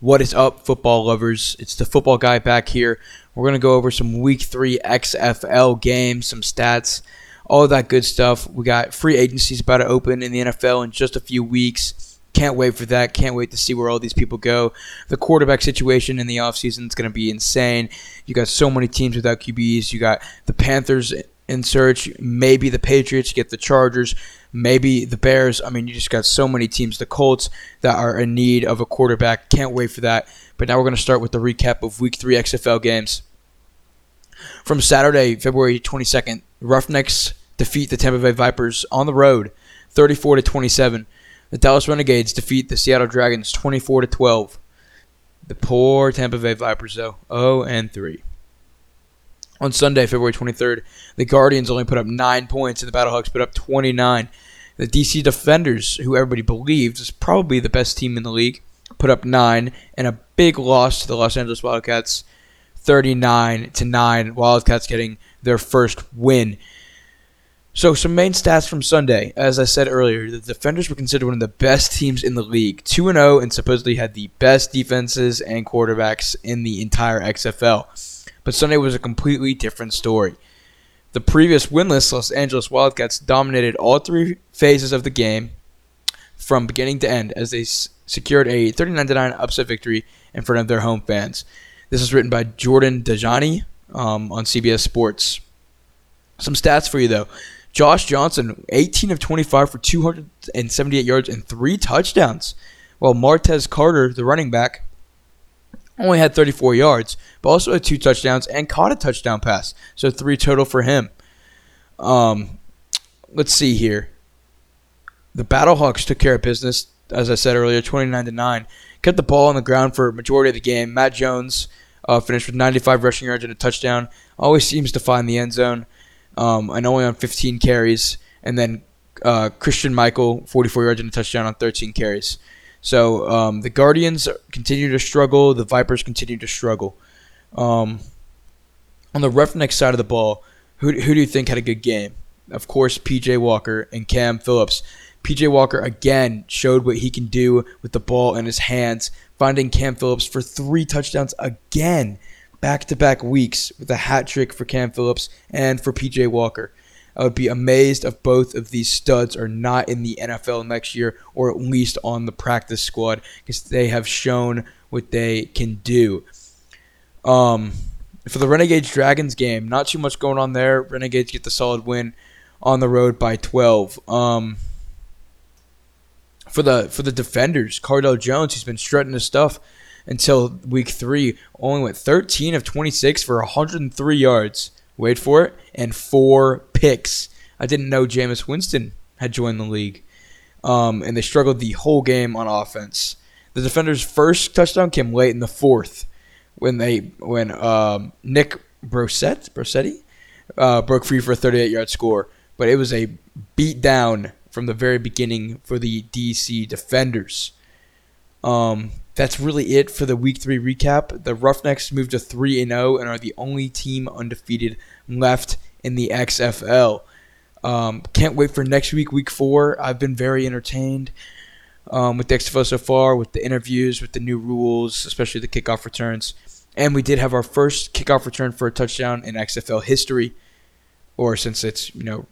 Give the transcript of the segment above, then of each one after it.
What is up, football lovers? It's the football guy back here. We're going to go over some week three XFL games, some stats, all that good stuff. We got free agencies about to open in the NFL in just a few weeks. Can't wait for that. Can't wait to see where all these people go. The quarterback situation in the offseason is going to be insane. You got so many teams without QBs. You got the Panthers in search. Maybe the Patriots get the Chargers. Maybe the Bears. I mean, you just got so many teams. The Colts that are in need of a quarterback. Can't wait for that. But now we're going to start with the recap of Week 3 XFL games. From Saturday, February 22nd, Roughnecks defeat the Tampa Bay Vipers on the road, 34 to 27. The Dallas Renegades defeat the Seattle Dragons 24 to 12. The poor Tampa Bay Vipers though, 0 and 3. On Sunday, February 23rd, the Guardians only put up 9 points and the Battlehawks put up 29. The DC Defenders, who everybody believed was probably the best team in the league, put up 9 and a big loss to the Los Angeles Wildcats 39 to 9. Wildcats getting their first win. So, some main stats from Sunday. As I said earlier, the Defenders were considered one of the best teams in the league, 2 0, and supposedly had the best defenses and quarterbacks in the entire XFL. But Sunday was a completely different story. The previous winless Los Angeles Wildcats dominated all three phases of the game from beginning to end as they s- secured a 39 9 upset victory in front of their home fans. This is written by Jordan Dajani um, on CBS Sports. Some stats for you, though. Josh Johnson, 18 of 25 for 278 yards and three touchdowns, while Martez Carter, the running back, only had 34 yards, but also had two touchdowns and caught a touchdown pass. So three total for him. Um, let's see here. The Battlehawks took care of business, as I said earlier, 29 to 9. Kept the ball on the ground for majority of the game. Matt Jones uh, finished with 95 rushing yards and a touchdown. Always seems to find the end zone, um, and only on 15 carries. And then uh, Christine Michael, 44 yards and a touchdown on 13 carries. So um, the Guardians continue to struggle. The Vipers continue to struggle. Um, on the Roughneck side of the ball, who, who do you think had a good game? Of course, PJ Walker and Cam Phillips. PJ Walker again showed what he can do with the ball in his hands, finding Cam Phillips for three touchdowns again, back to back weeks with a hat trick for Cam Phillips and for PJ Walker. I would be amazed if both of these studs are not in the NFL next year or at least on the practice squad because they have shown what they can do. Um, for the Renegades Dragons game, not too much going on there. Renegades get the solid win on the road by 12. Um, for the for the defenders, Cardale Jones, he's been strutting his stuff until week three. Only went 13 of 26 for 103 yards. Wait for it, and four picks. I didn't know Jameis Winston had joined the league, um, and they struggled the whole game on offense. The defenders' first touchdown came late in the fourth when they when um, Nick Brossette Brossetti uh, broke free for a 38 yard score, but it was a beat down from the very beginning for the DC defenders. Um, that's really it for the week three recap. The Roughnecks moved to three and zero and are the only team undefeated left in the XFL. Um, can't wait for next week, week four. I've been very entertained um, with the XFL so far, with the interviews, with the new rules, especially the kickoff returns. And we did have our first kickoff return for a touchdown in XFL history, or since it's you know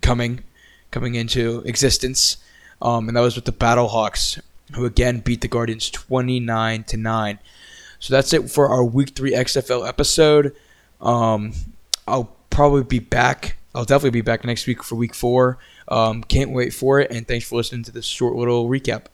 coming coming into existence. Um, and that was with the Battlehawks, who again beat the Guardians 29 to 9. So that's it for our week 3 XFL episode. Um, I'll probably be back. I'll definitely be back next week for week 4. Um, can't wait for it and thanks for listening to this short little recap.